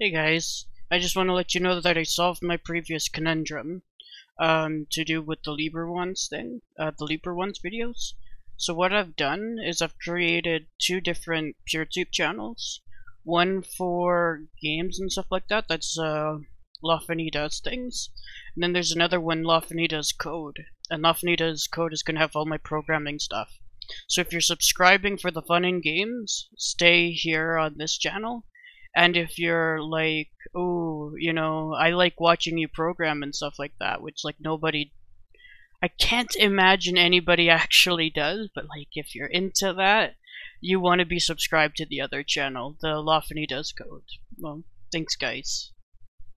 Hey guys, I just want to let you know that I solved my previous conundrum um, to do with the Libra Ones thing, uh, the Libra Ones videos. So what I've done is I've created two different PeerTube channels. One for games and stuff like that, that's uh, Lawfany Things. And then there's another one, Lawfany Does Code. And Lawfany Does Code is going to have all my programming stuff. So if you're subscribing for the fun in games, stay here on this channel and if you're like oh you know i like watching you program and stuff like that which like nobody i can't imagine anybody actually does but like if you're into that you want to be subscribed to the other channel the Lawfany does code. Well thanks guys